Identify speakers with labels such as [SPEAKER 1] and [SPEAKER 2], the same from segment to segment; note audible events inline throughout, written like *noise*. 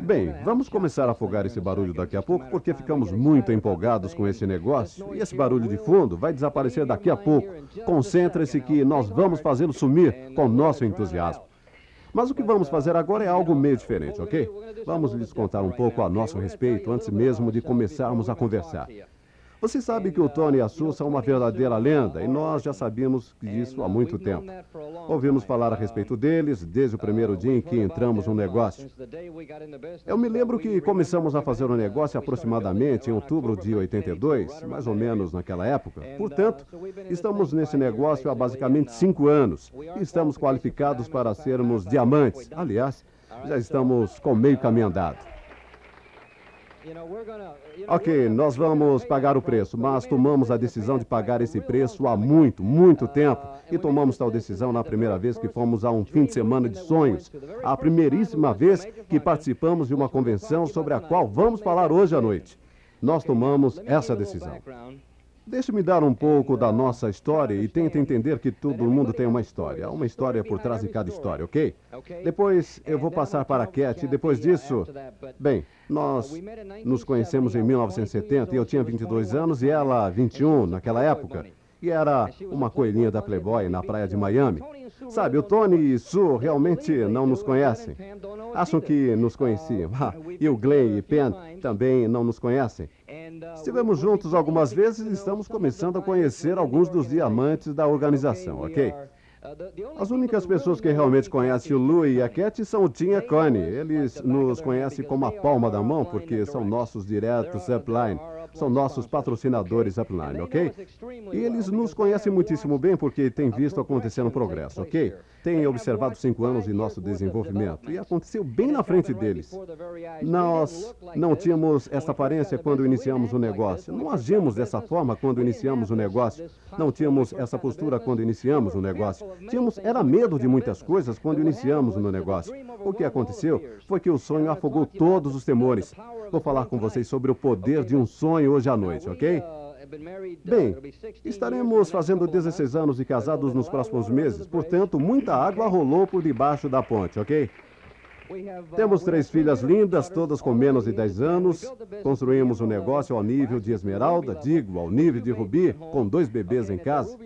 [SPEAKER 1] Bem, vamos começar a afogar esse barulho daqui a pouco, porque ficamos muito empolgados com esse negócio. E esse barulho de fundo vai desaparecer daqui a pouco. Concentre-se que nós vamos fazê-lo sumir com nosso entusiasmo. Mas o que vamos fazer agora é algo meio diferente, ok? Vamos lhes contar um pouco a nosso respeito antes mesmo de começarmos a conversar. Você sabe que o Tony e a Sue são uma verdadeira lenda e nós já sabíamos disso há muito tempo. Ouvimos falar a respeito deles desde o primeiro dia em que entramos no negócio. Eu me lembro que começamos a fazer o negócio aproximadamente em outubro de 82, mais ou menos naquela época. Portanto, estamos nesse negócio há basicamente cinco anos e estamos qualificados para sermos diamantes. Aliás, já estamos com meio caminho andado. Ok, nós vamos pagar o preço, mas tomamos a decisão de pagar esse preço há muito, muito tempo. E tomamos tal decisão na primeira vez que fomos a um fim de semana de sonhos. A primeiríssima vez que participamos de uma convenção sobre a qual vamos falar hoje à noite. Nós tomamos essa decisão. Deixe-me dar um pouco da nossa história e tente entender que todo mundo tem uma história. Há uma história por trás de cada história, ok? Depois eu vou passar para a Cat e depois disso... Bem, nós nos conhecemos em 1970 e eu tinha 22 anos e ela 21 naquela época. E era uma coelhinha da Playboy na praia de Miami. Sabe, o Tony e Sue realmente não nos conhecem. Acham que nos conheciam. *laughs* E o Glenn e Penn também não nos conhecem. Estivemos juntos algumas vezes e estamos começando a conhecer alguns dos diamantes da organização, ok? As únicas pessoas que realmente conhecem o Louie e a Cat são o Tim e a Connie. Eles nos conhecem como a palma da mão porque são nossos diretos upline são nossos patrocinadores upline, ok? E eles nos conhecem muitíssimo bem porque têm visto acontecendo progresso, ok? Têm observado cinco anos de nosso desenvolvimento e aconteceu bem na frente deles. Nós não tínhamos essa aparência quando iniciamos o negócio. Não agimos dessa forma quando iniciamos o negócio. Não tínhamos essa postura quando iniciamos o negócio. Tínhamos era medo de muitas coisas quando iniciamos no negócio. O que aconteceu foi que o sonho afogou todos os temores. Vou falar com vocês sobre o poder de um sonho hoje à noite, ok? Bem, estaremos fazendo 16 anos de casados nos próximos meses, portanto, muita água rolou por debaixo da ponte, ok? Temos três filhas lindas, todas com menos de 10 anos. Construímos um negócio ao nível de Esmeralda, digo, ao nível de Rubi, com dois bebês em casa.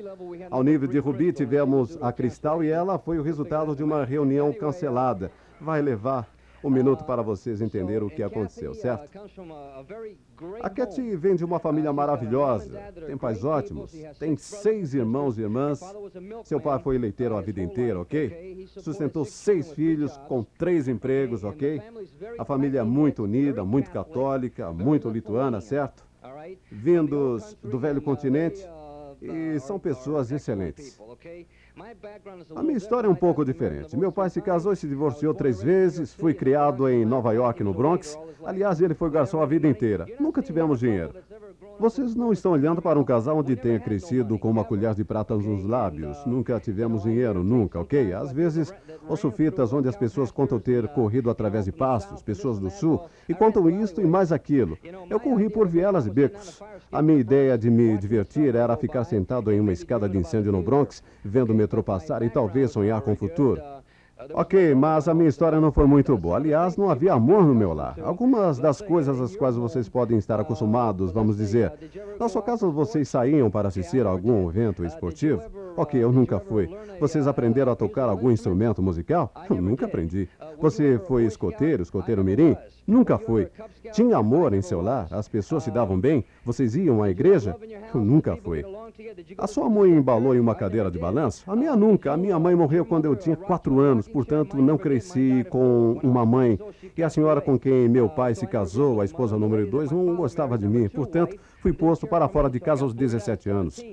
[SPEAKER 1] Ao nível de Rubi, tivemos a Cristal e ela foi o resultado de uma reunião cancelada. Vai levar um minuto para vocês entenderem o que aconteceu, certo? A Cat vem de uma família maravilhosa, tem pais ótimos, tem seis irmãos e irmãs. Seu pai foi leiteiro a vida inteira, ok? Sustentou seis filhos com três empregos, ok? A família é muito unida, muito católica, muito lituana, certo? Vindos do velho continente e são pessoas excelentes. A minha história é um pouco diferente. Meu pai se casou e se divorciou três vezes. Fui criado em Nova York, no Bronx. Aliás, ele foi garçom a vida inteira. Nunca tivemos dinheiro. Vocês não estão olhando para um casal onde tenha crescido com uma colher de prata nos lábios. Nunca tivemos dinheiro, nunca, ok? Às vezes, os sulfitas onde as pessoas contam ter corrido através de pastos, pessoas do sul, e contam isto e mais aquilo. Eu corri por vielas e becos. A minha ideia de me divertir era ficar sentado em uma escada de incêndio no Bronx, vendo o metrô passar e talvez sonhar com o futuro. Ok, mas a minha história não foi muito boa. Aliás, não havia amor no meu lar. Algumas das coisas às quais vocês podem estar acostumados, vamos dizer. Na sua casa, vocês saíam para assistir a algum evento esportivo? Ok, eu nunca fui. Vocês aprenderam a tocar algum instrumento musical? Eu *laughs* nunca aprendi. Você foi escoteiro, escoteiro mirim? Nunca fui. Tinha amor em seu lar? As pessoas se davam bem? Vocês iam à igreja? Eu nunca fui. A sua mãe embalou em uma cadeira de balanço? A minha nunca. A minha mãe morreu quando eu tinha quatro anos, portanto não cresci com uma mãe. E a senhora com quem meu pai se casou, a esposa número dois, não gostava de mim. Portanto, fui posto para fora de casa aos 17 anos.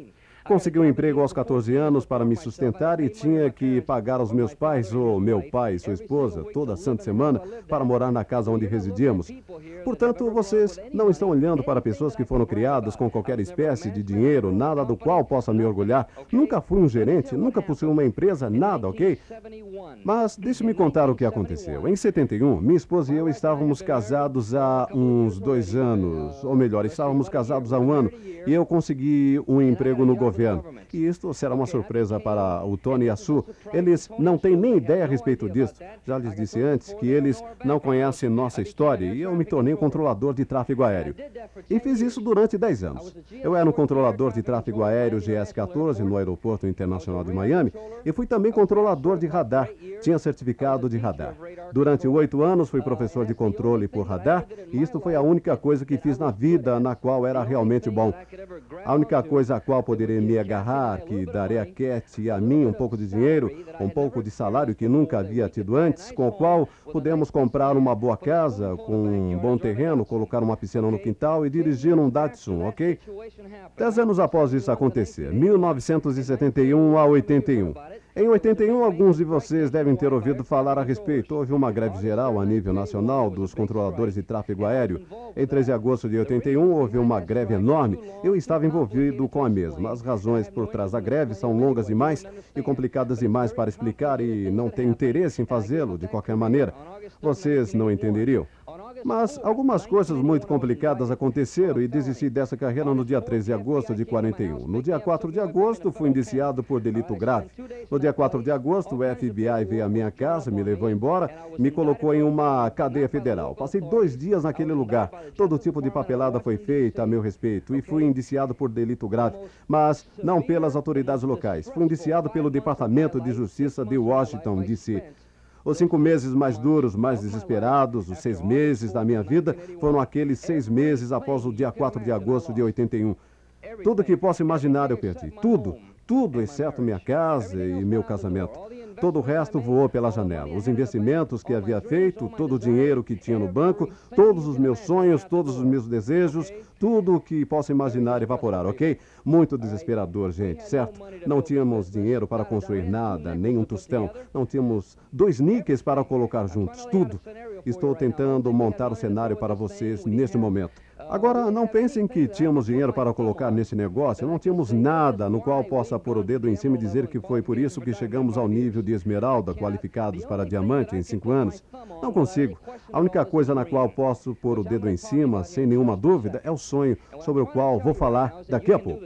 [SPEAKER 1] Consegui um emprego aos 14 anos para me sustentar e tinha que pagar aos meus pais, ou meu pai e sua esposa, toda santa semana, para morar na casa onde residíamos. Portanto, vocês não estão olhando para pessoas que foram criadas com qualquer espécie de dinheiro, nada do qual possa me orgulhar. Nunca fui um gerente, nunca possuí uma empresa, nada, ok? Mas deixe-me contar o que aconteceu. Em 71, minha esposa e eu estávamos casados há uns dois anos, ou melhor, estávamos casados há um ano, e eu consegui um emprego no governo. E isto será uma surpresa para o Tony e a Sue. Eles não têm nem ideia a respeito disso. Já lhes disse antes que eles não conhecem nossa história e eu me tornei controlador de tráfego aéreo. E fiz isso durante 10 anos. Eu era um controlador de tráfego aéreo GS-14 no Aeroporto Internacional de Miami e fui também controlador de radar. Tinha certificado de radar. Durante oito anos fui professor de controle por radar e isto foi a única coisa que fiz na vida na qual era realmente bom. A única coisa a qual poderei me agarrar, que darei a Cat e a mim um pouco de dinheiro, um pouco de salário que nunca havia tido antes, com o qual pudemos comprar uma boa casa, com um bom terreno, colocar uma piscina no quintal e dirigir um Datsun, ok? Dez anos após isso acontecer, 1971 a 81. Em 81, alguns de vocês devem ter ouvido falar a respeito. Houve uma greve geral a nível nacional dos controladores de tráfego aéreo. Em 13 de agosto de 81, houve uma greve enorme. Eu estava envolvido com a mesma. As razões por trás da greve são longas demais e complicadas demais para explicar e não tenho interesse em fazê-lo de qualquer maneira. Vocês não entenderiam. Mas algumas coisas muito complicadas aconteceram e desisti dessa carreira no dia 13 de agosto de 41. No dia 4 de agosto, fui indiciado por delito grave. No dia 4 de agosto, o FBI veio à minha casa, me levou embora me colocou em uma cadeia federal. Passei dois dias naquele lugar. Todo tipo de papelada foi feita a meu respeito e fui indiciado por delito grave, mas não pelas autoridades locais. Fui indiciado pelo Departamento de Justiça de Washington, D.C. Os cinco meses mais duros, mais desesperados, os seis meses da minha vida, foram aqueles seis meses após o dia 4 de agosto de 81. Tudo que posso imaginar eu perdi. Tudo. Tudo, exceto minha casa e meu casamento. Todo o resto voou pela janela. Os investimentos que havia feito, todo o dinheiro que tinha no banco, todos os meus sonhos, todos os meus desejos, tudo o que posso imaginar evaporar, ok? Muito desesperador, gente, certo? Não tínhamos dinheiro para construir nada, nem um tostão. Não tínhamos dois níqueis para colocar juntos, tudo. Estou tentando montar o cenário para vocês neste momento. Agora, não pensem que tínhamos dinheiro para colocar nesse negócio. Não tínhamos nada no qual possa pôr o dedo em cima e dizer que foi por isso que chegamos ao nível de esmeralda, qualificados para diamante em cinco anos. Não consigo. A única coisa na qual posso pôr o dedo em cima, sem nenhuma dúvida, é o sonho sobre o qual vou falar daqui a pouco.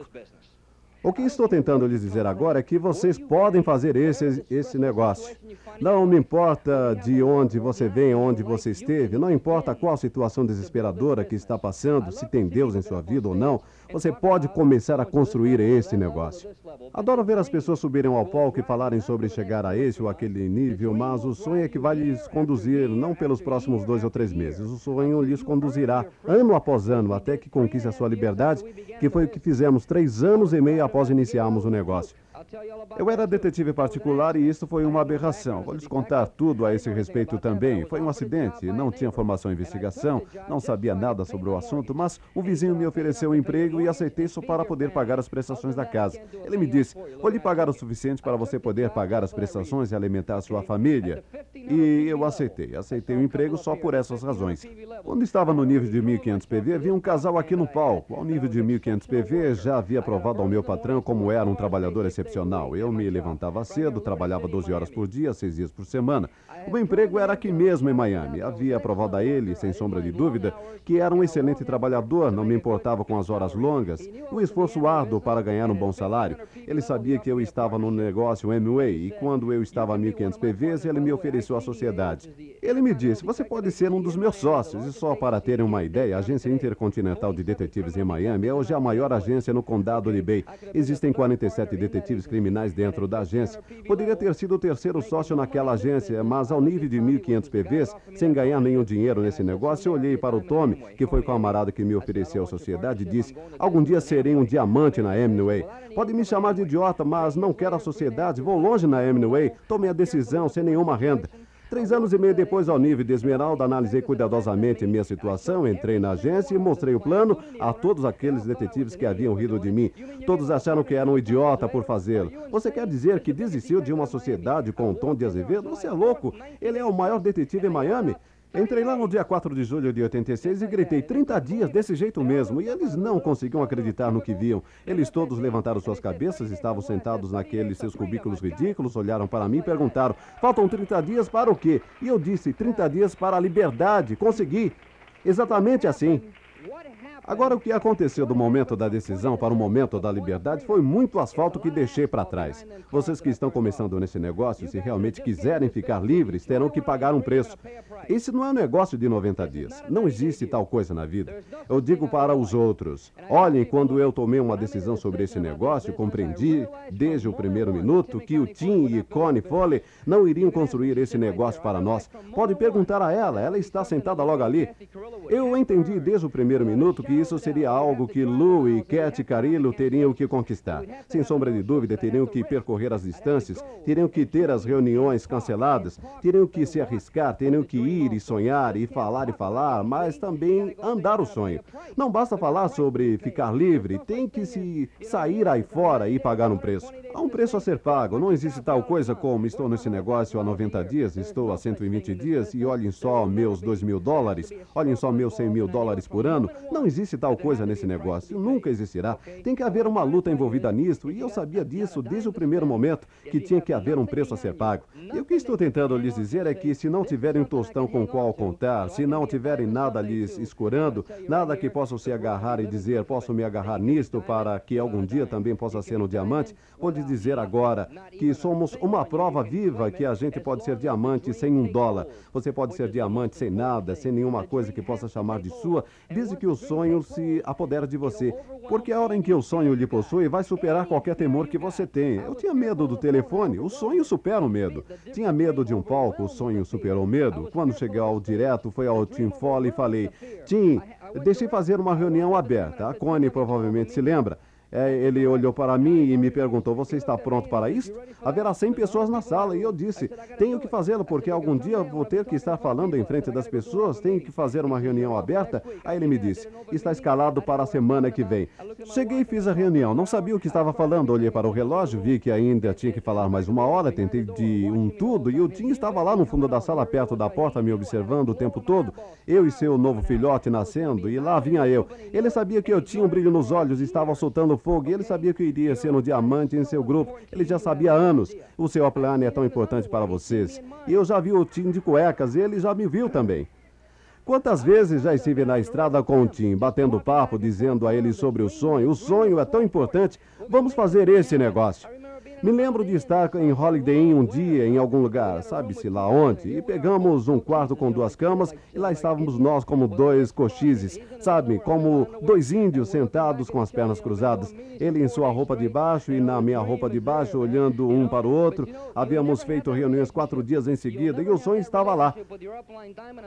[SPEAKER 1] O que estou tentando lhes dizer agora é que vocês podem fazer esse, esse negócio. Não me importa de onde você vem, onde você esteve, não importa qual situação desesperadora que está passando, se tem Deus em sua vida ou não, você pode começar a construir este negócio. Adoro ver as pessoas subirem ao palco e falarem sobre chegar a esse ou aquele nível, mas o sonho é que vai lhes conduzir não pelos próximos dois ou três meses. O sonho lhes conduzirá ano após ano até que conquiste a sua liberdade, que foi o que fizemos três anos e meio após iniciarmos o negócio. Eu era detetive particular e isso foi uma aberração. Vou lhes contar tudo a esse respeito também. Foi um acidente, não tinha formação em investigação, não sabia nada sobre o assunto, mas o vizinho me ofereceu um emprego e aceitei só para poder pagar as prestações da casa. Ele me disse: Vou lhe pagar o suficiente para você poder pagar as prestações e alimentar sua família. E eu aceitei. Aceitei o emprego só por essas razões. Quando estava no nível de 1500 PV, vi um casal aqui no palco. Ao nível de 1500 PV, já havia provado ao meu patrão como era um trabalhador excepcional Eu me levantava cedo, trabalhava 12 horas por dia, 6 dias por semana. O meu emprego era aqui mesmo em Miami. Havia provado a ele, sem sombra de dúvida, que era um excelente trabalhador, não me importava com as horas longas, o esforço árduo para ganhar um bom salário. Ele sabia que eu estava no negócio Amway e quando eu estava a 1.500 PVs, ele me ofereceu a sociedade. Ele me disse: Você pode ser um dos meus sócios. E só para terem uma ideia, a Agência Intercontinental de Detetives em Miami é hoje a maior agência no condado de Bay. Existem 47 detetives criminais dentro da agência. Poderia ter sido o terceiro sócio naquela agência, mas ao nível de 1.500 PVs, sem ganhar nenhum dinheiro nesse negócio, eu olhei para o Tommy, que foi o camarada que me ofereceu a sociedade, e disse: Algum dia serei um diamante na Hemingway. Pode me chamar de idiota, mas não quero a sociedade, vou longe na Hemingway, tomei a decisão sem nenhuma renda. Três anos e meio depois, ao nível de Esmeralda, analisei cuidadosamente minha situação, entrei na agência e mostrei o plano a todos aqueles detetives que haviam rido de mim. Todos acharam que era um idiota por fazê-lo. Você quer dizer que desistiu de uma sociedade com o tom de Azevedo? Você é louco. Ele é o maior detetive em Miami. Entrei lá no dia 4 de julho de 86 e gritei 30 dias desse jeito mesmo. E eles não conseguiam acreditar no que viam. Eles todos levantaram suas cabeças, estavam sentados naqueles seus cubículos ridículos, olharam para mim e perguntaram: faltam 30 dias para o quê? E eu disse: 30 dias para a liberdade. Consegui. Exatamente assim. Agora, o que aconteceu do momento da decisão para o momento da liberdade foi muito asfalto que deixei para trás. Vocês que estão começando nesse negócio, se realmente quiserem ficar livres, terão que pagar um preço. Esse não é um negócio de 90 dias. Não existe tal coisa na vida. Eu digo para os outros: olhem, quando eu tomei uma decisão sobre esse negócio, compreendi, desde o primeiro minuto, que o Tim e Connie Foley não iriam construir esse negócio para nós. Pode perguntar a ela, ela está sentada logo ali. Eu entendi desde o primeiro minuto que isso seria algo que Lou e Cat Carillo teriam que conquistar. Sem sombra de dúvida, teriam que percorrer as distâncias, teriam que ter as reuniões canceladas, teriam que se arriscar, teriam que ir e sonhar e falar e falar, mas também andar o sonho. Não basta falar sobre ficar livre, tem que se sair aí fora e pagar um preço. Há um preço a ser pago. Não existe tal coisa como estou nesse negócio há 90 dias, estou há 120 dias e olhem só meus 2 mil dólares, olhem só meus 100 mil dólares por ano. Não existe existe tal coisa nesse negócio, nunca existirá. Tem que haver uma luta envolvida nisso, e eu sabia disso desde o primeiro momento, que tinha que haver um preço a ser pago. E o que estou tentando lhes dizer é que se não tiverem um tostão com o qual contar, se não tiverem nada lhes escurando, nada que possam se agarrar e dizer, posso me agarrar nisto para que algum dia também possa ser um diamante, lhes dizer agora que somos uma prova viva que a gente pode ser diamante sem um dólar. Você pode ser diamante sem nada, sem nenhuma coisa que possa chamar de sua, desde que o sonho sonho se apodera de você. Porque a hora em que o sonho lhe possui, vai superar qualquer temor que você tenha. Eu tinha medo do telefone, o sonho supera o medo. Tinha medo de um palco, o sonho superou o medo. Quando cheguei ao direto, foi ao Tim Foley e falei: Tim, deixei fazer uma reunião aberta. A Connie provavelmente se lembra. É, ele olhou para mim e me perguntou: Você está pronto para isto? Haverá 100 pessoas na sala. E eu disse: Tenho que fazê-lo, porque algum dia vou ter que estar falando em frente das pessoas. Tenho que fazer uma reunião aberta. Aí ele me disse: Está escalado para a semana que vem. Cheguei e fiz a reunião. Não sabia o que estava falando. Olhei para o relógio, vi que ainda tinha que falar mais uma hora. Tentei de um tudo. E o Tim estava lá no fundo da sala, perto da porta, me observando o tempo todo. Eu e seu novo filhote nascendo. E lá vinha eu. Ele sabia que eu tinha um brilho nos olhos e estava soltando fogo e ele sabia que iria ser um diamante em seu grupo. Ele já sabia há anos. O seu upline é tão importante para vocês. E eu já vi o Tim de cuecas e ele já me viu também. Quantas vezes já estive na estrada com o Tim, batendo papo, dizendo a ele sobre o sonho. O sonho é tão importante. Vamos fazer esse negócio. Me lembro de estar em Holiday Inn um dia, em algum lugar, sabe-se lá onde, e pegamos um quarto com duas camas e lá estávamos nós como dois cochizes, sabe, como dois índios sentados com as pernas cruzadas. Ele em sua roupa de baixo e na minha roupa de baixo, olhando um para o outro. Havíamos feito reuniões quatro dias em seguida e o sonho estava lá.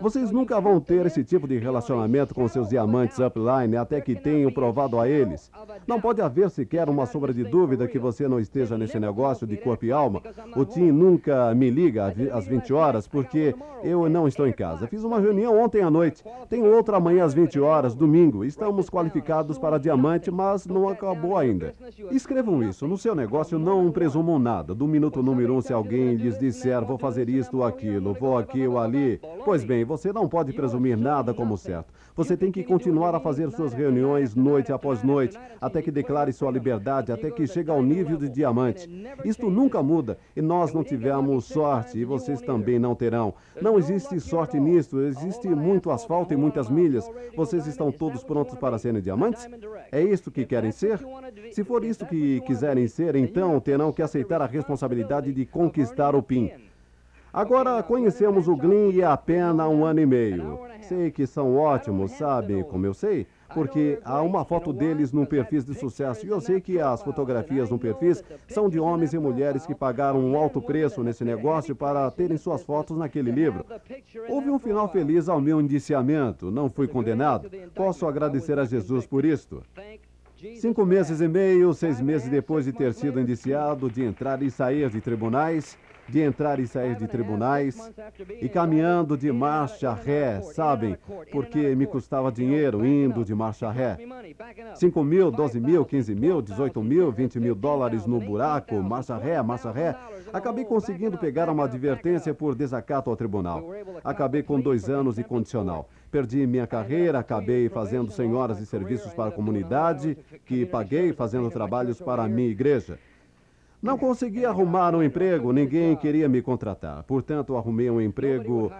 [SPEAKER 1] Vocês nunca vão ter esse tipo de relacionamento com seus diamantes upline até que tenham provado a eles. Não pode haver sequer uma sombra de dúvida que você não esteja nesse negócio de corpo e alma. O Tim nunca me liga às 20 horas porque eu não estou em casa. Fiz uma reunião ontem à noite. Tenho outra amanhã às 20 horas, domingo. Estamos qualificados para diamante, mas não acabou ainda. Escrevam isso. No seu negócio, não presumam nada. Do minuto número um, se alguém lhes disser vou fazer isto ou aquilo, vou aqui ou ali. Pois bem, você não pode presumir nada como certo. Você tem que continuar a fazer suas reuniões noite após noite, até que declare sua liberdade, até que chegue ao nível de diamante. Isto nunca muda e nós não tivemos sorte e vocês também não terão. Não existe sorte nisto, existe muito asfalto e muitas milhas. Vocês estão todos prontos para serem diamantes? É isto que querem ser? Se for isto que quiserem ser, então terão que aceitar a responsabilidade de conquistar o PIN. Agora conhecemos o Glyn e a Pena há um ano e meio. Sei que são ótimos, sabe como eu sei? Porque há uma foto deles num perfil de sucesso e eu sei que as fotografias no perfil são de homens e mulheres que pagaram um alto preço nesse negócio para terem suas fotos naquele livro. Houve um final feliz ao meu indiciamento, não fui condenado. Posso agradecer a Jesus por isto. Cinco meses e meio, seis meses depois de ter sido indiciado, de entrar e sair de tribunais, de entrar e sair de tribunais, e caminhando de marcha ré, sabem, porque me custava dinheiro indo de marcha ré. 5 mil, 12 mil, 15 mil, 18 mil, 20 mil dólares no buraco, marcha ré, marcha ré. Acabei conseguindo pegar uma advertência por desacato ao tribunal. Acabei com dois anos de condicional. Perdi minha carreira, acabei fazendo senhoras e serviços para a comunidade, que paguei fazendo trabalhos para a minha igreja. Não consegui arrumar um emprego, ninguém queria me contratar. Portanto, arrumei um emprego,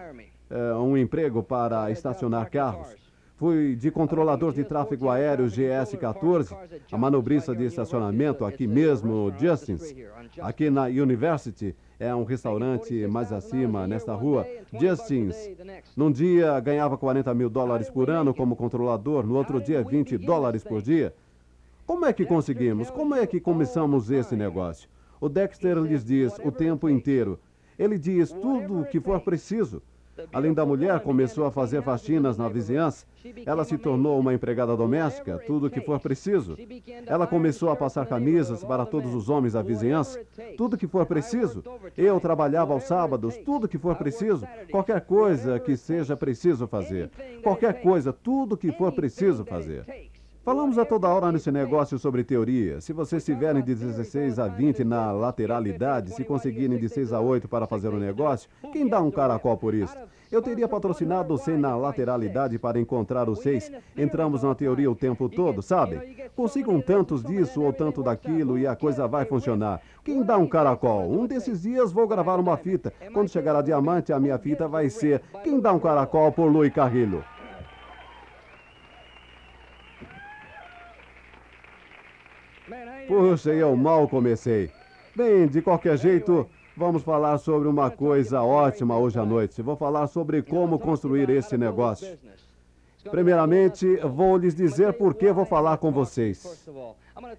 [SPEAKER 1] uh, um emprego para estacionar carros. Fui de controlador de tráfego aéreo GS-14, a manobrista de estacionamento aqui mesmo, Justins. Aqui na University é um restaurante mais acima, nesta rua, Justins. Num dia ganhava 40 mil dólares por ano como controlador, no outro dia 20 dólares por dia. Como é que conseguimos? Como é que começamos esse negócio? O Dexter lhes diz o tempo inteiro. Ele diz tudo o que for preciso. Além da mulher, começou a fazer faxinas na vizinhança. Ela se tornou uma empregada doméstica, tudo o que for preciso. Ela começou a passar camisas para todos os homens da vizinhança, tudo o que for preciso. Eu trabalhava aos sábados, tudo o que for preciso. Qualquer coisa que seja preciso fazer. Qualquer coisa, tudo o que for preciso fazer. Falamos a toda hora nesse negócio sobre teoria. Se vocês tiverem de 16 a 20 na lateralidade, se conseguirem de 6 a 8 para fazer o um negócio, quem dá um caracol por isso? Eu teria patrocinado o 100 na lateralidade para encontrar o 6. Entramos na teoria o tempo todo, sabem? Consigam tantos disso ou tanto daquilo e a coisa vai funcionar. Quem dá um caracol? Um desses dias vou gravar uma fita. Quando chegar a diamante, a minha fita vai ser Quem dá um caracol por Louis Carrilho. Puxa, eu mal comecei. Bem, de qualquer jeito, vamos falar sobre uma coisa ótima hoje à noite. Vou falar sobre como construir esse negócio. Primeiramente, vou lhes dizer por que vou falar com vocês.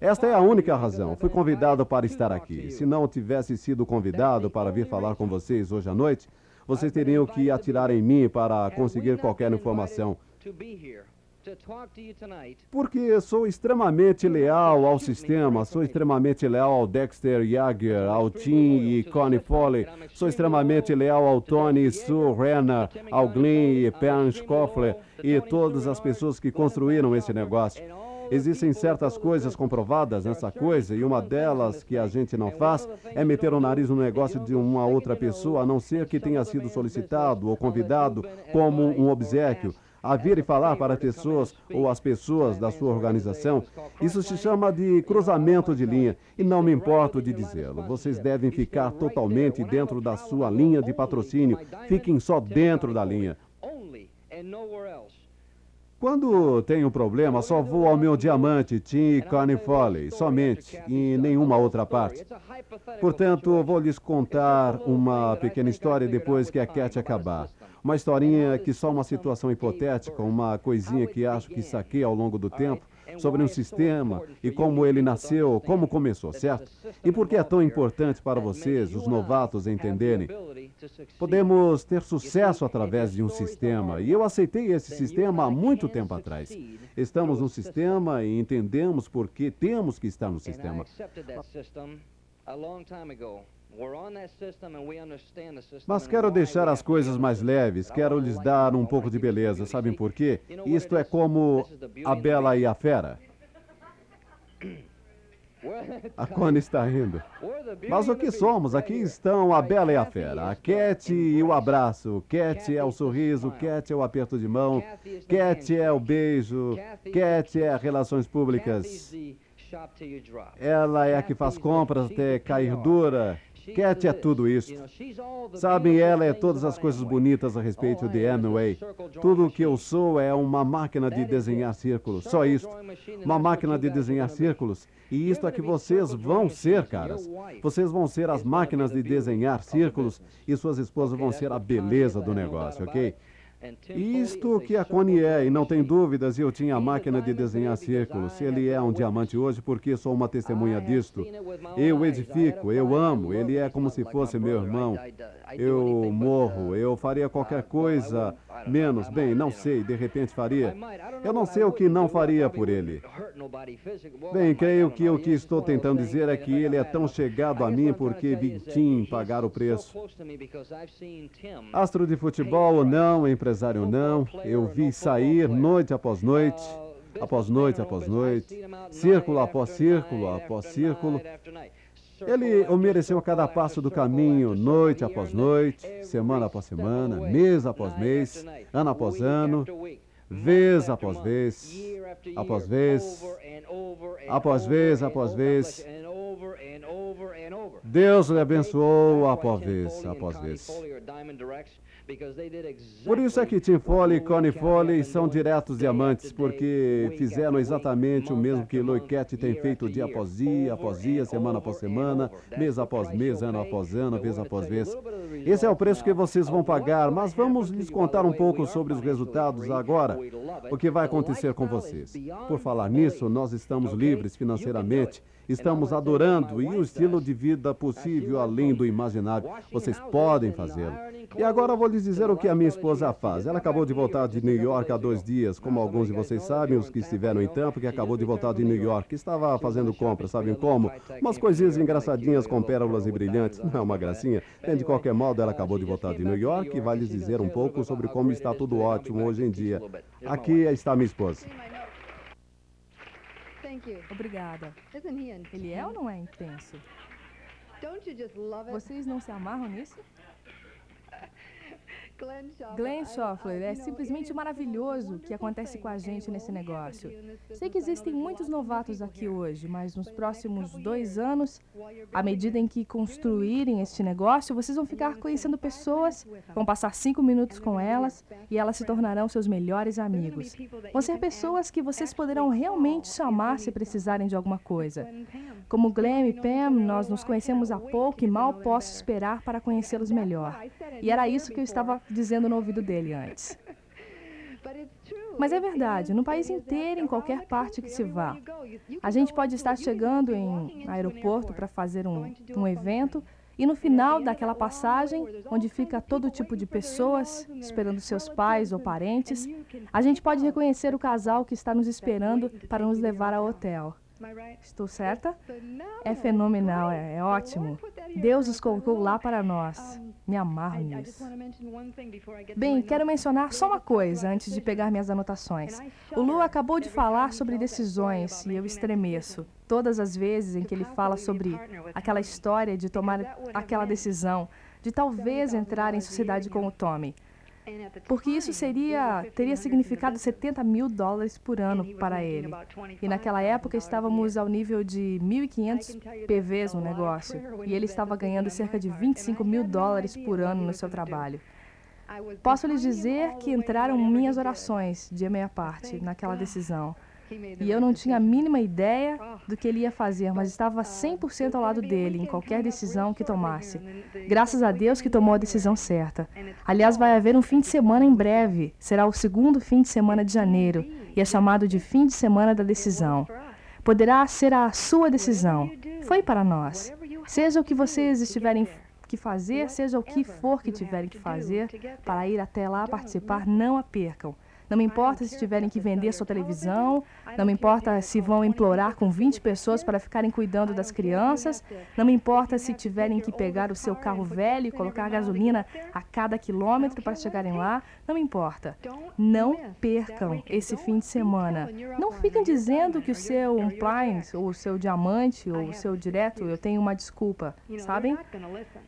[SPEAKER 1] Esta é a única razão. Fui convidado para estar aqui. Se não tivesse sido convidado para vir falar com vocês hoje à noite, vocês teriam que atirar em mim para conseguir qualquer informação. Porque sou extremamente leal ao sistema, sou extremamente leal ao Dexter Jagger, ao Tim e Connie Foley, sou extremamente leal ao Tony Sue Renner, ao Glenn e Pam Schoffler e todas as pessoas que construíram esse negócio. Existem certas coisas comprovadas nessa coisa, e uma delas que a gente não faz é meter o nariz no negócio de uma outra pessoa, a não ser que tenha sido solicitado ou convidado como um obsequio a vir e falar para pessoas ou as pessoas da sua organização, isso se chama de cruzamento de linha. E não me importo de dizê-lo. Vocês devem ficar totalmente dentro da sua linha de patrocínio. Fiquem só dentro da linha. Quando tenho problema, só vou ao meu diamante, Tim Carney Foley, somente, em nenhuma outra parte. Portanto, vou lhes contar uma pequena história depois que a Cat acabar. Uma historinha que só uma situação hipotética, uma coisinha que acho que saquei ao longo do tempo, sobre um sistema e como ele nasceu, como começou, certo? E por que é tão importante para vocês, os novatos, entenderem? Podemos ter sucesso através de um sistema, e eu aceitei esse sistema há muito tempo atrás. Estamos no sistema e entendemos por que temos que estar no sistema. Mas quero deixar as coisas mais leves, quero lhes dar um pouco de beleza. Sabem por quê? Isto é como a Bela e a Fera. *coughs* A Connie está rindo. Mas o que somos? Aqui estão a Bela e a Fera. A Cat e o abraço. Cat é o sorriso. Cat é o aperto de mão. Cat é o beijo. Cat é relações públicas. Ela é a que faz compras até cair dura. Cat é tudo isso. Sabem, ela é todas as coisas bonitas a respeito de Amway. Tudo o que eu sou é uma máquina de desenhar círculos. Só isso. Uma máquina de desenhar círculos. E isto é que vocês vão ser, caras. Vocês vão ser as máquinas de desenhar círculos e suas esposas vão ser a beleza do negócio, ok? Isto que a Connie é, e não tem dúvidas, eu tinha a máquina de desenhar círculos. Ele é um diamante hoje, porque sou uma testemunha disto. Eu edifico, eu amo, ele é como se fosse meu irmão. Eu morro, eu faria qualquer coisa menos. Bem, não sei, de repente faria. Eu não sei o que não faria por ele. Bem, creio que o que estou tentando dizer é que ele é tão chegado a mim porque vi Tim pagar o preço. Astro de futebol não, empresário não, eu vi sair noite após noite, após noite após noite, círculo após círculo após círculo. Ele o mereceu a cada passo do caminho, noite após noite, semana após semana, mês após mês, ano após ano, vez após vez, após vez, após vez, após vez. Deus lhe abençoou após vez, após vez. Por isso é que Tim Foley e Connie Foley são diretos diamantes, porque fizeram exatamente o mesmo que Loiquete tem feito dia após dia, após dia, semana após semana, mês após mês, ano após ano, vez após vez. Esse é o preço que vocês vão pagar, mas vamos lhes contar um pouco sobre os resultados agora, o que vai acontecer com vocês. Por falar nisso, nós estamos livres financeiramente Estamos adorando e o estilo de vida possível além do imaginário. Vocês podem fazê-lo. E agora vou lhes dizer o que a minha esposa faz. Ela acabou de voltar de New York há dois dias, como alguns de vocês sabem, os que estiveram em Tampa, que acabou de voltar de New York. Estava fazendo compras, sabem como? Umas coisinhas engraçadinhas com pérolas e brilhantes. Não *laughs* é uma gracinha? Bem, de qualquer modo, ela acabou de voltar de New York e vai lhes dizer um pouco sobre como está tudo ótimo hoje em dia. Aqui está minha esposa.
[SPEAKER 2] Obrigada. Ele é ou não é intenso? Vocês não se amarram nisso? Glenn Schoffler, é simplesmente maravilhoso o que acontece com a gente nesse negócio. Sei que existem muitos novatos aqui hoje, mas nos próximos dois anos, à medida em que construírem este negócio, vocês vão ficar conhecendo pessoas, vão passar cinco minutos com elas e elas se tornarão seus melhores amigos. Vão ser pessoas que vocês poderão realmente chamar se precisarem de alguma coisa. Como Glenn e Pam, nós nos conhecemos há pouco e mal posso esperar para conhecê-los melhor. E era isso que eu estava dizendo no ouvido dele antes. Mas é verdade, no país inteiro, em qualquer parte que se vá. A gente pode estar chegando em aeroporto para fazer um, um evento e no final daquela passagem, onde fica todo tipo de pessoas esperando seus pais ou parentes, a gente pode reconhecer o casal que está nos esperando para nos levar ao hotel. Estou certa? É fenomenal, é, é ótimo. Deus os colocou lá para nós. Me amarro nisso. Bem, quero mencionar só uma coisa antes de pegar minhas anotações. O Lu acabou de falar sobre decisões e eu estremeço. Todas as vezes em que ele fala sobre aquela história de tomar aquela decisão, de talvez entrar em sociedade com o Tommy porque isso seria teria significado 70 mil dólares por ano para ele. E naquela época estávamos ao nível de 1.500 PVs no negócio, e ele estava ganhando cerca de 25 mil dólares por ano no seu trabalho. Posso lhes dizer que entraram minhas orações de meia parte naquela decisão. E eu não tinha a mínima ideia do que ele ia fazer, mas estava 100% ao lado dele em qualquer decisão que tomasse. Graças a Deus que tomou a decisão certa. Aliás, vai haver um fim de semana em breve. Será o segundo fim de semana de janeiro e é chamado de fim de semana da decisão. Poderá ser a sua decisão. Foi para nós. Seja o que vocês estiverem que fazer, seja o que for que tiverem que fazer para ir até lá participar, não a percam. Não me importa se tiverem que vender sua televisão, não me importa se vão implorar com 20 pessoas para ficarem cuidando das crianças, não me importa se tiverem que pegar o seu carro velho e colocar gasolina a cada quilômetro para chegarem lá, não me importa. Não percam esse fim de semana. Não fiquem dizendo que o seu appliance, ou o seu diamante, ou o seu direto, eu tenho uma desculpa, sabem?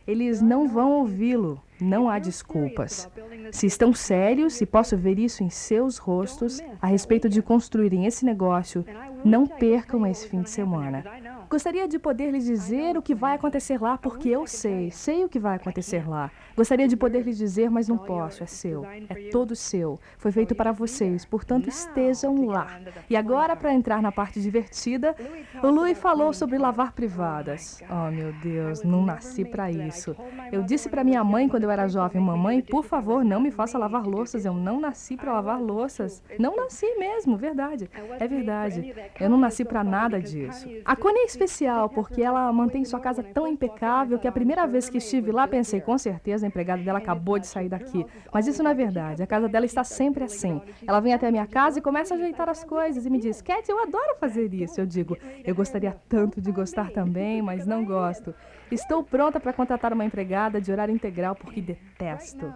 [SPEAKER 2] Eles não vão ouvi-lo. Não há desculpas. Se estão sérios, e posso ver isso em seus rostos, a respeito de construírem esse negócio, não percam esse fim de semana. Gostaria de poder lhes dizer o que vai acontecer lá, porque eu sei, sei o que vai acontecer lá. Gostaria de poder lhes dizer, mas não posso, é seu, é todo seu. Foi feito para vocês, portanto estejam lá. E agora, para entrar na parte divertida, o Louis falou sobre lavar privadas. Oh, meu Deus, não nasci para isso. Eu disse para minha mãe quando eu era jovem, mamãe, por favor, não me faça lavar louças, eu não nasci para lavar louças. Não nasci mesmo, verdade. É verdade. Eu não nasci para nada disso. A Connie é especial porque ela mantém sua casa tão impecável que a primeira vez que estive lá pensei, com certeza a empregada dela acabou de sair daqui. Mas isso não é verdade. A casa dela está sempre assim. Ela vem até a minha casa e começa a ajeitar as coisas e me diz: Cat, eu adoro fazer isso. Eu digo: Eu gostaria tanto de gostar também, mas não gosto. Estou pronta para contratar uma empregada de horário integral porque detesto.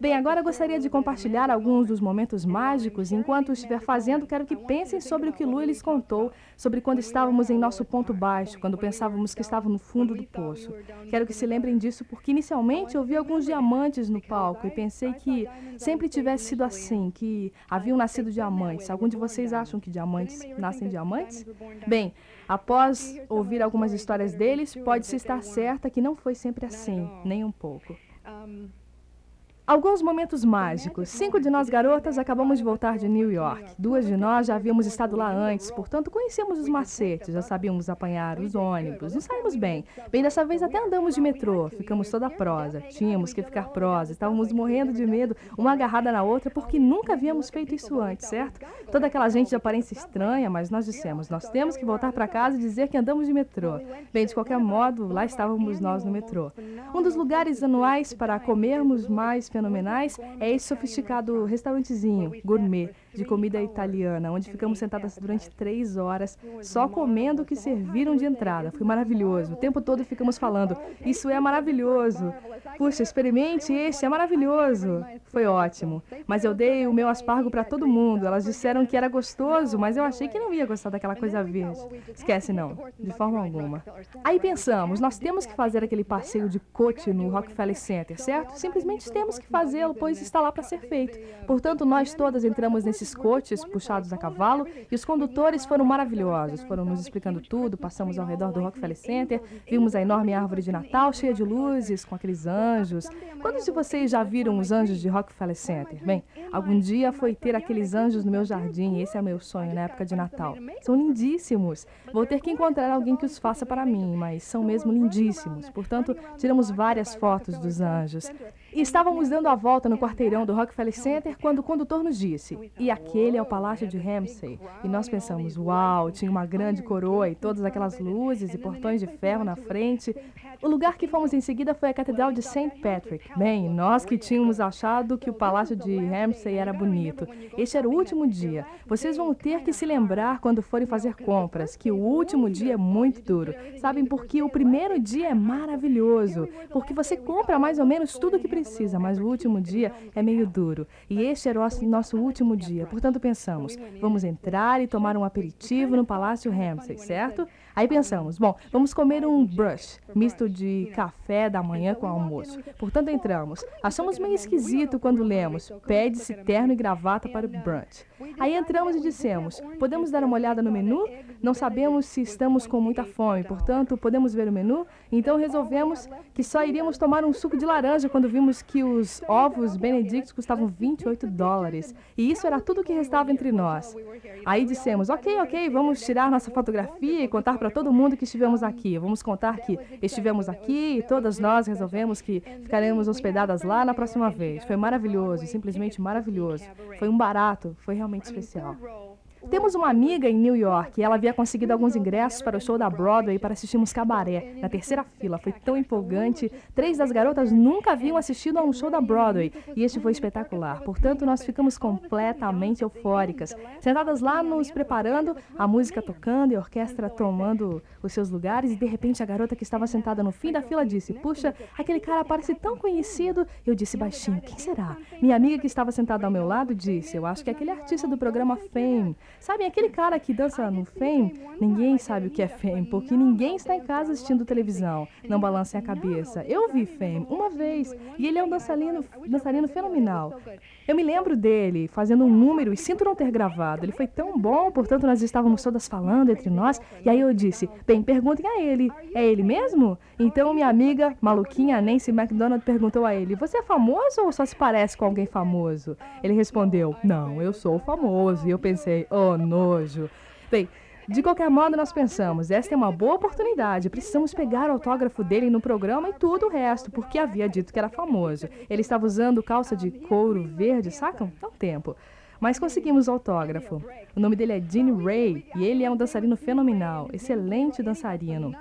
[SPEAKER 2] Bem, agora gostaria de compartilhar alguns dos momentos mágicos. Enquanto estiver fazendo, quero que pensem sobre o que Lu lhes contou, sobre quando estávamos em nosso ponto baixo, quando pensávamos que estava no fundo do poço. Quero que se lembrem disso porque inicialmente eu vi alguns diamantes no palco e pensei que sempre tivesse sido assim, que haviam nascido diamantes. Algum de vocês acham que diamantes nascem diamantes? Bem, após ouvir algumas histórias deles, pode-se estar certa que não foi sempre assim, nem um pouco. Alguns momentos mágicos. Cinco de nós garotas acabamos de voltar de New York. Duas de nós já havíamos estado lá antes, portanto conhecemos os macetes, já sabíamos apanhar os ônibus e saímos bem. Bem, dessa vez até andamos de metrô, ficamos toda prosa. Tínhamos que ficar prosa, estávamos morrendo de medo, uma agarrada na outra, porque nunca havíamos feito isso antes, certo? Toda aquela gente de aparência estranha, mas nós dissemos, nós temos que voltar para casa e dizer que andamos de metrô. Bem, de qualquer modo, lá estávamos nós no metrô. Um dos lugares anuais para comermos mais fenomenais é esse sofisticado restaurantezinho, gourmet, de comida italiana, onde ficamos sentadas durante três horas, só comendo o que serviram de entrada. Foi maravilhoso. O tempo todo ficamos falando: Isso é maravilhoso. Puxa, experimente este, é maravilhoso. Foi ótimo. Mas eu dei o meu aspargo para todo mundo. Elas disseram que era gostoso, mas eu achei que não ia gostar daquela coisa verde. Esquece, não, de forma alguma. Aí pensamos: nós temos que fazer aquele passeio de coche no Rockefeller Center, certo? Simplesmente temos que fazê-lo, pois está lá para ser feito. Portanto, nós todas entramos nesse esses coches puxados a cavalo e os condutores foram maravilhosos. Foram nos explicando tudo, passamos ao redor do Rockefeller Center, vimos a enorme árvore de Natal cheia de luzes, com aqueles anjos. Quantos de vocês já viram os anjos de Rockefeller Center? Bem, algum dia foi ter aqueles anjos no meu jardim, esse é meu sonho na época de Natal. São lindíssimos. Vou ter que encontrar alguém que os faça para mim, mas são mesmo lindíssimos. Portanto, tiramos várias fotos dos anjos. Estávamos dando a volta no quarteirão do Rockefeller Center quando o condutor nos disse: E aquele é o Palácio de Ramsay. E nós pensamos: Uau, tinha uma grande coroa e todas aquelas luzes e portões de ferro na frente. O lugar que fomos em seguida foi a Catedral de St. Patrick. Bem, nós que tínhamos achado que o Palácio de Ramsay era bonito. Este era o último dia. Vocês vão ter que se lembrar quando forem fazer compras que o último dia é muito duro. Sabem por que o primeiro dia é maravilhoso? Porque você compra mais ou menos tudo que precisa precisa, mas o último dia é meio duro. E este era o nosso último dia. Portanto, pensamos, vamos entrar e tomar um aperitivo no Palácio Ramsay, certo? Aí pensamos, bom, vamos comer um brush, misto de café da manhã com almoço. Portanto, entramos. Achamos meio esquisito quando lemos, pede-se terno e gravata para o brunch. Aí entramos e dissemos, podemos dar uma olhada no menu? Não sabemos se estamos com muita fome, portanto, podemos ver o menu? Então resolvemos que só iríamos tomar um suco de laranja quando vimos que os ovos Benedict custavam 28 dólares. E isso era tudo que restava entre nós. Aí dissemos, ok, ok, vamos tirar nossa fotografia e contar para para todo mundo que estivemos aqui. Vamos contar que estivemos aqui e todas nós resolvemos que ficaremos hospedadas lá na próxima vez. Foi maravilhoso, simplesmente maravilhoso. Foi um barato, foi realmente especial. Temos uma amiga em New York e ela havia conseguido alguns ingressos para o show da Broadway para assistirmos cabaré, na terceira fila. Foi tão empolgante. Três das garotas nunca haviam assistido a um show da Broadway e este foi espetacular. Portanto, nós ficamos completamente eufóricas. Sentadas lá, nos preparando, a música tocando e a orquestra tomando os seus lugares e de repente a garota que estava sentada no fim da fila disse: Puxa, aquele cara parece tão conhecido. Eu disse baixinho: Quem será? Minha amiga que estava sentada ao meu lado disse: Eu acho que é aquele artista do programa Fame. Sabem, aquele cara que dança no Fame, ninguém sabe o que é Fame, porque ninguém está em casa assistindo televisão. Não balancem a cabeça. Eu vi Fame uma vez e ele é um dançarino, dançarino fenomenal. Eu me lembro dele fazendo um número e sinto não ter gravado. Ele foi tão bom, portanto nós estávamos todas falando entre nós. E aí eu disse: Bem, perguntem a ele. É ele mesmo? Então minha amiga maluquinha Nancy McDonald perguntou a ele: Você é famoso ou só se parece com alguém famoso? Ele respondeu: Não, eu sou famoso. E eu pensei: Oh, nojo. Bem, de qualquer modo, nós pensamos, esta é uma boa oportunidade, precisamos pegar o autógrafo dele no programa e tudo o resto, porque havia dito que era famoso. Ele estava usando calça de couro verde, sacam? Há um tempo. Mas conseguimos o autógrafo. O nome dele é Gene Ray e ele é um dançarino fenomenal, excelente dançarino.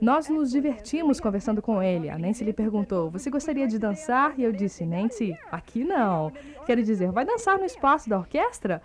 [SPEAKER 2] Nós nos divertimos conversando com ele. A Nancy lhe perguntou: Você gostaria de dançar? E eu disse: Nancy, aqui não. Quero dizer, vai dançar no espaço da orquestra?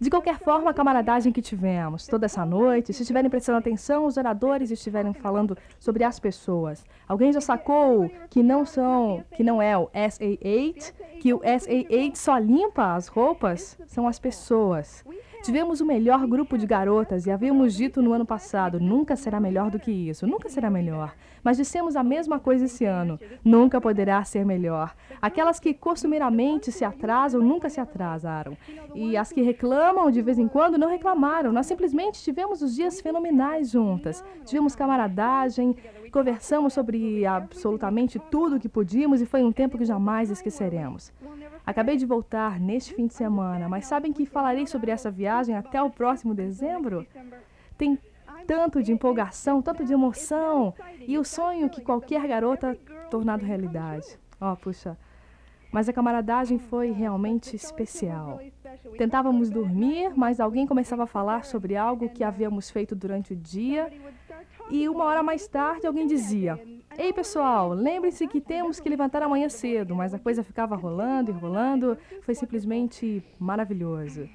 [SPEAKER 2] De qualquer forma, a camaradagem que tivemos toda essa noite, se estiverem prestando atenção, os oradores estiverem falando sobre as pessoas. Alguém já sacou que não são, que não é o SA8, que o SA8 só limpa as roupas? São as pessoas. Tivemos o melhor grupo de garotas e havíamos dito no ano passado: nunca será melhor do que isso, nunca será melhor. Mas dissemos a mesma coisa esse ano: nunca poderá ser melhor. Aquelas que costumeiramente se atrasam nunca se atrasaram. E as que reclamam de vez em quando não reclamaram. Nós simplesmente tivemos os dias fenomenais juntas. Tivemos camaradagem, conversamos sobre absolutamente tudo o que podíamos e foi um tempo que jamais esqueceremos. Acabei de voltar neste fim de semana, mas sabem que falarei sobre essa viagem até o próximo dezembro? Tem tanto de empolgação, tanto de emoção e o sonho que qualquer garota tornado realidade. Ó, oh, puxa. Mas a camaradagem foi realmente especial. Tentávamos dormir, mas alguém começava a falar sobre algo que havíamos feito durante o dia, e uma hora mais tarde alguém dizia: Ei, pessoal, lembre-se que temos que levantar amanhã cedo, mas a coisa ficava rolando e rolando, foi simplesmente maravilhoso.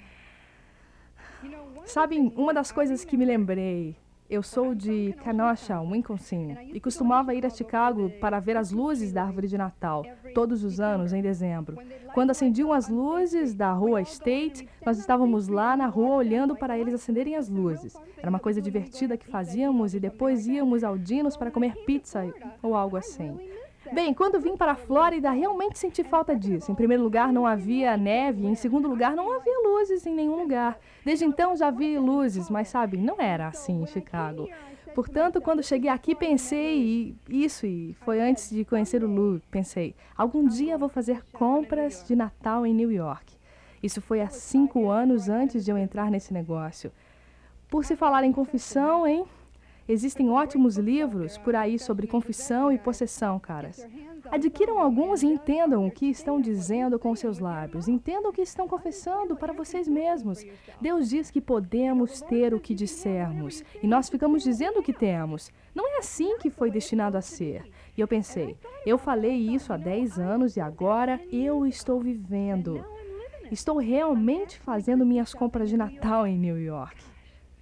[SPEAKER 2] Sabem, uma das coisas que me lembrei eu sou de Kenosha, Wisconsin, e costumava ir a Chicago para ver as luzes da árvore de Natal, todos os anos, em dezembro. Quando acendiam as luzes da rua State, nós estávamos lá na rua olhando para eles acenderem as luzes. Era uma coisa divertida que fazíamos e depois íamos ao Dinos para comer pizza ou algo assim. Bem, quando vim para a Flórida, realmente senti falta disso. Em primeiro lugar, não havia neve, em segundo lugar, não havia luzes em nenhum lugar. Desde então já vi luzes, mas sabe, não era assim em Chicago. Portanto, quando cheguei aqui, pensei isso, e foi antes de conhecer o Lu, pensei, algum dia vou fazer compras de Natal em New York. Isso foi há cinco anos antes de eu entrar nesse negócio. Por se falar em confissão, hein? Existem ótimos livros por aí sobre confissão e possessão, caras. Adquiram alguns e entendam o que estão dizendo com seus lábios. Entendam o que estão confessando para vocês mesmos. Deus diz que podemos ter o que dissermos e nós ficamos dizendo o que temos. Não é assim que foi destinado a ser. E eu pensei, eu falei isso há 10 anos e agora eu estou vivendo. Estou realmente fazendo minhas compras de Natal em New York.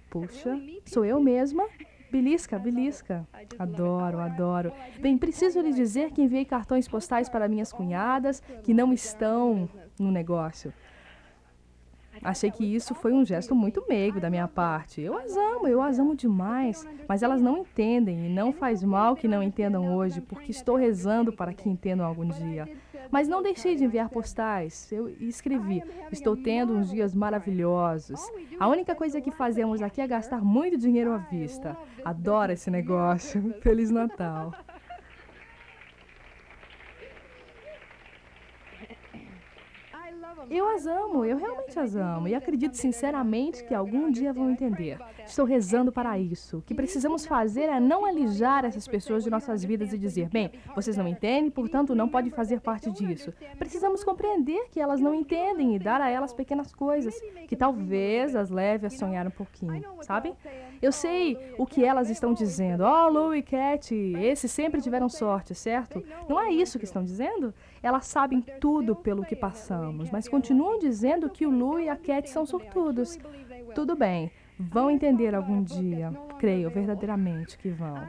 [SPEAKER 2] Puxa, sou eu mesma Belisca, belisca. Adoro, adoro. Bem, preciso lhe dizer que enviei cartões postais para minhas cunhadas que não estão no negócio. Achei que isso foi um gesto muito meigo da minha parte. Eu as amo, eu as amo demais, mas elas não entendem e não faz mal que não entendam hoje, porque estou rezando para que entendam algum dia. Mas não deixei de enviar postais. Eu escrevi: Estou tendo uns dias maravilhosos. A única coisa que fazemos aqui é gastar muito dinheiro à vista. Adoro esse negócio. *laughs* Feliz Natal. Eu as amo, eu realmente as amo e acredito sinceramente que algum dia vão entender. Estou rezando para isso. O que precisamos fazer é não alijar essas pessoas de nossas vidas e dizer, bem, vocês não entendem, portanto não pode fazer parte disso. Precisamos compreender que elas não entendem e dar a elas pequenas coisas que talvez as leve a sonhar um pouquinho, sabem? Eu sei o que elas estão dizendo. Oh, Lou e Cat, esses sempre tiveram sorte, certo? Não é isso que estão dizendo? Elas sabem tudo pelo que passamos, mas continuam dizendo que o Lu e a Cat são sortudos. Tudo bem, vão entender algum dia. Creio verdadeiramente que vão.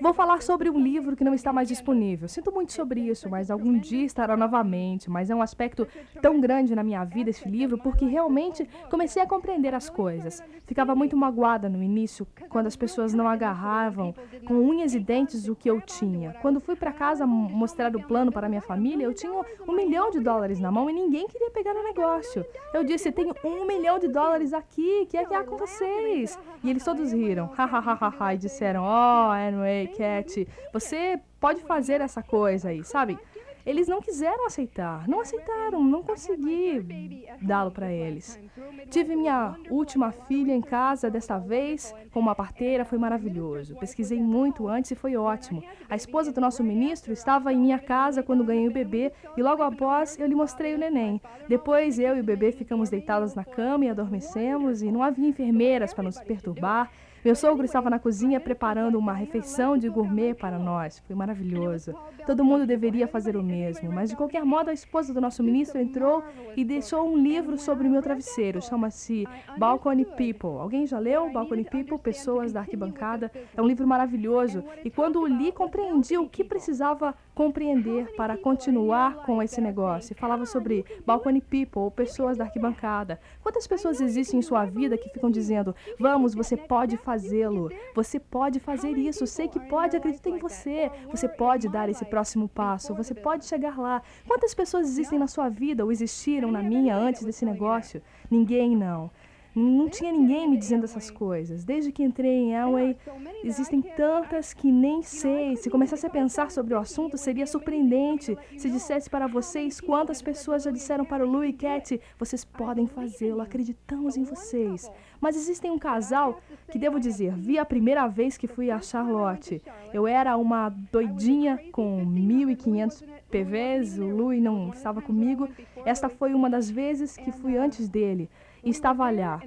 [SPEAKER 2] Vou falar sobre um livro que não está mais disponível. Sinto muito sobre isso, mas algum dia estará novamente. Mas é um aspecto tão grande na minha vida esse livro porque realmente comecei a compreender as coisas. Ficava muito magoada no início quando as pessoas não agarravam com unhas e dentes o que eu tinha. Quando fui para casa mostrar o plano para minha família, eu tinha um milhão de dólares na mão e ninguém queria pegar no negócio. Eu disse: tenho um milhão de dólares aqui, que é que há com vocês? E eles todos riram, ha, e disseram: Oh, anyway, Cat, você pode fazer essa coisa aí, sabe? Eles não quiseram aceitar, não aceitaram, não consegui dá-lo para eles. Tive minha última filha em casa desta vez com uma parteira, foi maravilhoso. Pesquisei muito antes e foi ótimo. A esposa do nosso ministro estava em minha casa quando ganhei o bebê e logo após eu lhe mostrei o neném. Depois eu e o bebê ficamos deitados na cama e adormecemos e não havia enfermeiras para nos perturbar. Meu sogro estava na cozinha preparando uma refeição de gourmet para nós. Foi maravilhoso. Todo mundo deveria fazer o mesmo, mas de qualquer modo a esposa do nosso ministro entrou e deixou um livro sobre o meu travesseiro. Chama-se Balcony People. Alguém já leu Balcony People? Pessoas da arquibancada. É um livro maravilhoso e quando o li compreendi o que precisava compreender para continuar com esse negócio. Falava sobre balcony people, ou pessoas da arquibancada. Quantas pessoas existem em sua vida que ficam dizendo: "Vamos, você pode fazê-lo. Você pode fazer isso. Sei que pode, acredita em você. Você pode dar esse próximo passo. Você pode chegar lá." Quantas pessoas existem na sua vida ou existiram na minha antes desse negócio? Ninguém não. Não tinha ninguém me dizendo essas coisas. Desde que entrei em Elway, existem tantas que nem sei. Se começasse a pensar sobre o assunto, seria surpreendente se dissesse para vocês quantas pessoas já disseram para o Lou e Cat: vocês podem fazê-lo, acreditamos em vocês. Mas existem um casal que, devo dizer, vi a primeira vez que fui a Charlotte. Eu era uma doidinha com 1.500 PVs, o Louis não estava comigo. Esta foi uma das vezes que fui antes dele e estava lá.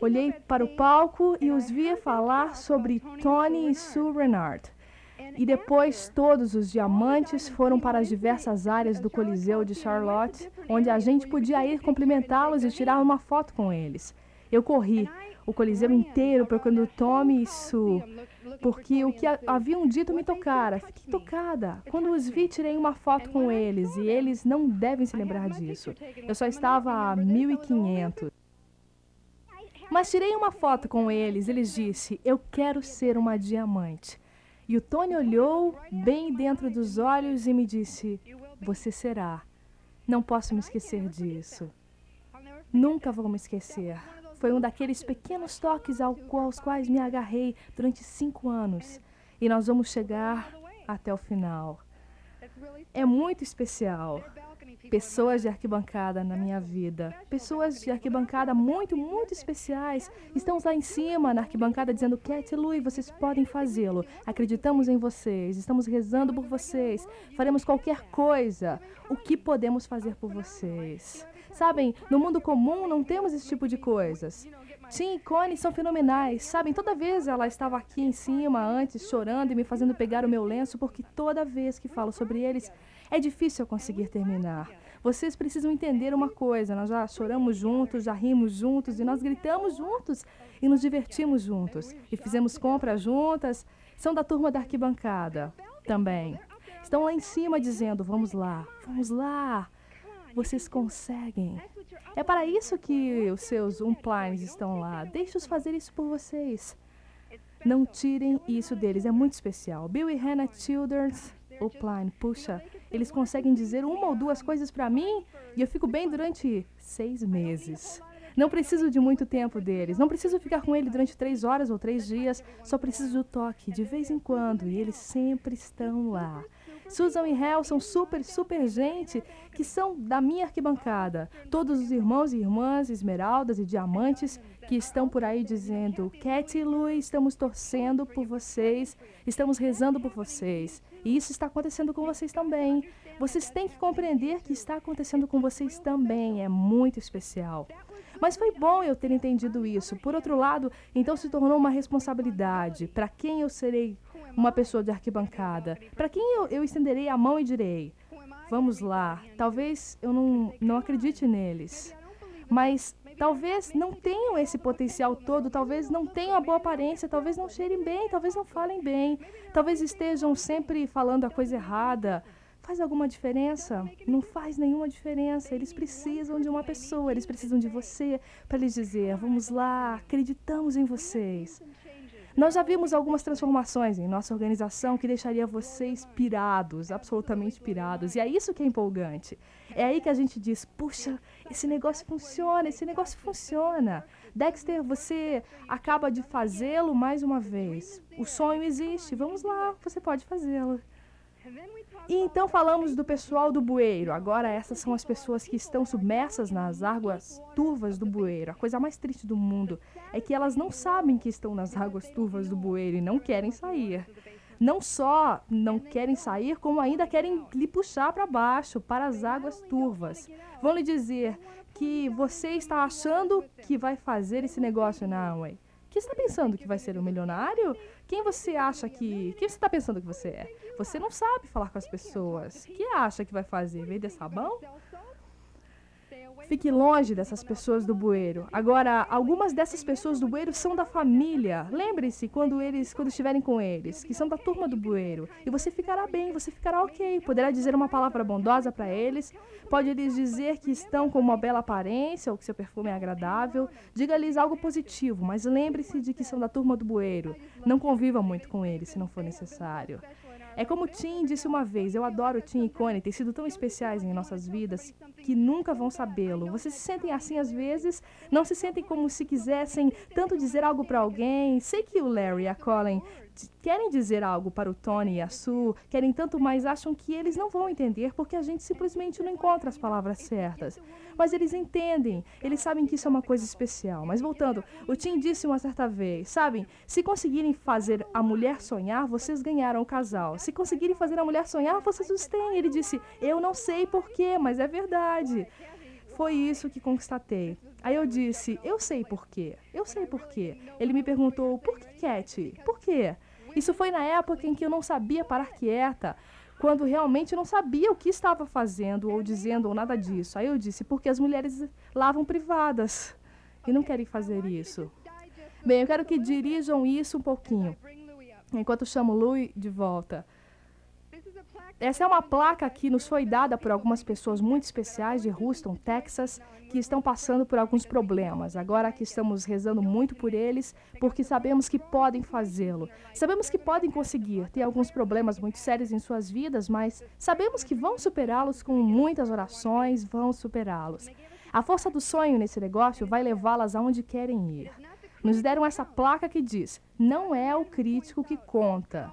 [SPEAKER 2] Olhei para o palco e os via falar sobre Tony e Sue Renard. E depois todos os diamantes foram para as diversas áreas do Coliseu de Charlotte, onde a gente podia ir cumprimentá-los e tirar uma foto com eles. Eu corri o Coliseu inteiro procurando Tommy e Sue, porque o que haviam dito me tocara. Fiquei tocada. Quando os vi, tirei uma foto com eles e eles não devem se lembrar disso. Eu só estava a 1500. Mas tirei uma foto com eles. Eles disse: Eu quero ser uma diamante. E o Tony olhou bem dentro dos olhos e me disse: Você será. Não posso me esquecer disso. Nunca vou me esquecer. Foi um daqueles pequenos toques aos quais me agarrei durante cinco anos. E nós vamos chegar até o final. É muito especial pessoas de arquibancada na minha vida. Pessoas de arquibancada muito, muito especiais. Estamos lá em cima, na arquibancada, dizendo: Cat e vocês podem fazê-lo. Acreditamos em vocês. Estamos rezando por vocês. Faremos qualquer coisa. O que podemos fazer por vocês? Sabem, no mundo comum não temos esse tipo de coisas. Tim e Connie são fenomenais. Sabem, toda vez ela estava aqui em cima antes, chorando e me fazendo pegar o meu lenço, porque toda vez que falo sobre eles, é difícil conseguir terminar. Vocês precisam entender uma coisa: nós já choramos juntos, já rimos juntos e nós gritamos juntos e nos divertimos juntos e fizemos compras juntas. São da turma da arquibancada também. Estão lá em cima dizendo: vamos lá, vamos lá, vocês conseguem. É para isso que os seus umplines estão lá. Deixe-os fazer isso por vocês. Não tirem isso deles, é muito especial. Bill e Hannah Childers, upline, puxa, eles conseguem dizer uma ou duas coisas para mim e eu fico bem durante seis meses. Não preciso de muito tempo deles. Não preciso ficar com ele durante três horas ou três dias. Só preciso do toque de vez em quando e eles sempre estão lá. Susan e Hel são super, super gente que são da minha arquibancada. Todos os irmãos e irmãs, esmeraldas e diamantes que estão por aí dizendo: Cat e Lu, estamos torcendo por vocês, estamos rezando por vocês. E isso está acontecendo com vocês também. Vocês têm que compreender que está acontecendo com vocês também. É muito especial. Mas foi bom eu ter entendido isso. Por outro lado, então se tornou uma responsabilidade. Para quem eu serei uma pessoa de arquibancada? Para quem eu, eu estenderei a mão e direi: Vamos lá. Talvez eu não, não acredite neles. Mas talvez não tenham esse potencial todo, talvez não tenham a boa aparência, talvez não cheirem bem, talvez não falem bem, talvez estejam sempre falando a coisa errada. Faz alguma diferença? Não faz nenhuma diferença. Eles precisam de uma pessoa, eles precisam de você para lhes dizer: vamos lá, acreditamos em vocês. Nós já vimos algumas transformações em nossa organização que deixaria vocês pirados, absolutamente pirados. E é isso que é empolgante. É aí que a gente diz: puxa, esse negócio funciona, esse negócio funciona. Dexter, você acaba de fazê-lo mais uma vez. O sonho existe, vamos lá, você pode fazê-lo. E então falamos do pessoal do bueiro. Agora essas são as pessoas que estão submersas nas águas turvas do bueiro. A coisa mais triste do mundo é que elas não sabem que estão nas águas turvas do bueiro e não querem sair. Não só não querem sair, como ainda querem lhe puxar para baixo, para as águas turvas. Vão lhe dizer que você está achando que vai fazer esse negócio na Que está pensando que vai ser um milionário? Quem você acha que. Quem você está pensando que você é? Você não sabe falar com as pessoas. O que acha que vai fazer? Vender sabão? Fique longe dessas pessoas do bueiro. Agora, algumas dessas pessoas do bueiro são da família. Lembre-se quando eles, quando estiverem com eles, que são da turma do bueiro. E você ficará bem, você ficará ok. Poderá dizer uma palavra bondosa para eles. Pode lhes dizer que estão com uma bela aparência ou que seu perfume é agradável. Diga-lhes algo positivo, mas lembre-se de que são da turma do bueiro. Não conviva muito com eles se não for necessário. É como o Tim disse uma vez, eu adoro Tim e Connie, têm sido tão especiais em nossas vidas que nunca vão sabê-lo. Vocês se sentem assim às vezes? Não se sentem como se quisessem tanto dizer algo para alguém? Sei que o Larry e a Colin querem dizer algo para o Tony e a Sue, querem tanto, mas acham que eles não vão entender porque a gente simplesmente não encontra as palavras certas. Mas eles entendem, eles sabem que isso é uma coisa especial. Mas voltando, o Tim disse uma certa vez: sabem, se conseguirem fazer a mulher sonhar, vocês ganharam o casal. Se conseguirem fazer a mulher sonhar, vocês os têm. Ele disse: eu não sei porquê, mas é verdade. Foi isso que constatei. Aí eu disse, eu sei por quê. Eu sei por quê. Ele me perguntou, por que, Cat? Por quê? Isso foi na época em que eu não sabia parar quieta, quando realmente não sabia o que estava fazendo ou dizendo ou nada disso. Aí eu disse, porque as mulheres lavam privadas e não querem fazer isso. Bem, eu quero que dirijam isso um pouquinho, enquanto chamo Louis de volta. Essa é uma placa que nos foi dada por algumas pessoas muito especiais de Houston, Texas, que estão passando por alguns problemas. Agora que estamos rezando muito por eles, porque sabemos que podem fazê-lo. Sabemos que podem conseguir. Tem alguns problemas muito sérios em suas vidas, mas sabemos que vão superá-los com muitas orações, vão superá-los. A força do sonho nesse negócio vai levá-las aonde querem ir. Nos deram essa placa que diz: não é o crítico que conta.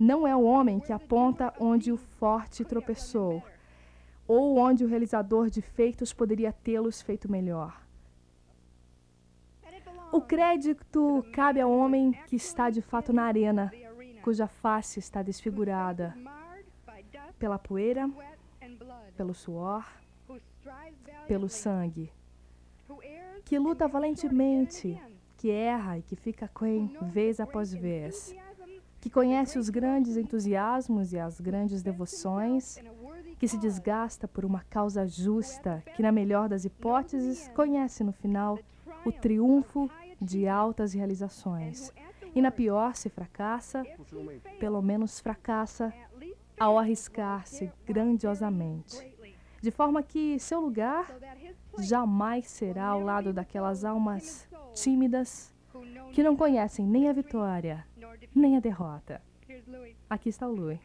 [SPEAKER 2] Não é o homem que aponta onde o forte tropeçou, ou onde o realizador de feitos poderia tê-los feito melhor. O crédito cabe ao homem que está de fato na arena, cuja face está desfigurada pela poeira, pelo suor, pelo sangue, que luta valentemente, que erra e que fica quen vez após vez que conhece os grandes entusiasmos e as grandes devoções, que se desgasta por uma causa justa, que, na melhor das hipóteses, conhece no final o triunfo de altas realizações. E na pior, se fracassa, pelo menos fracassa ao arriscar-se grandiosamente. De forma que seu lugar jamais será ao lado daquelas almas tímidas que não conhecem nem a vitória nem a derrota. Aqui está o Louis.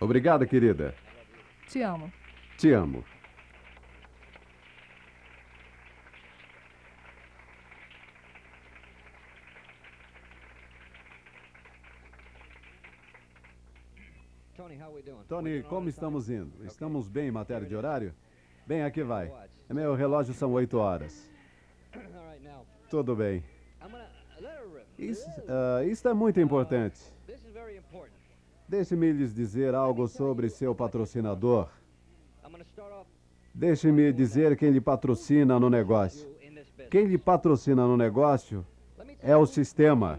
[SPEAKER 1] Obrigada, querida.
[SPEAKER 2] Te amo.
[SPEAKER 1] Te amo. Tony, como estamos indo? Estamos bem em matéria de horário? Bem, aqui vai. Meu relógio são oito horas. Tudo bem. Isso, uh, isso é muito importante. Deixe-me lhes dizer algo sobre seu patrocinador. Deixe-me dizer quem lhe patrocina no negócio. Quem lhe patrocina no negócio é o sistema.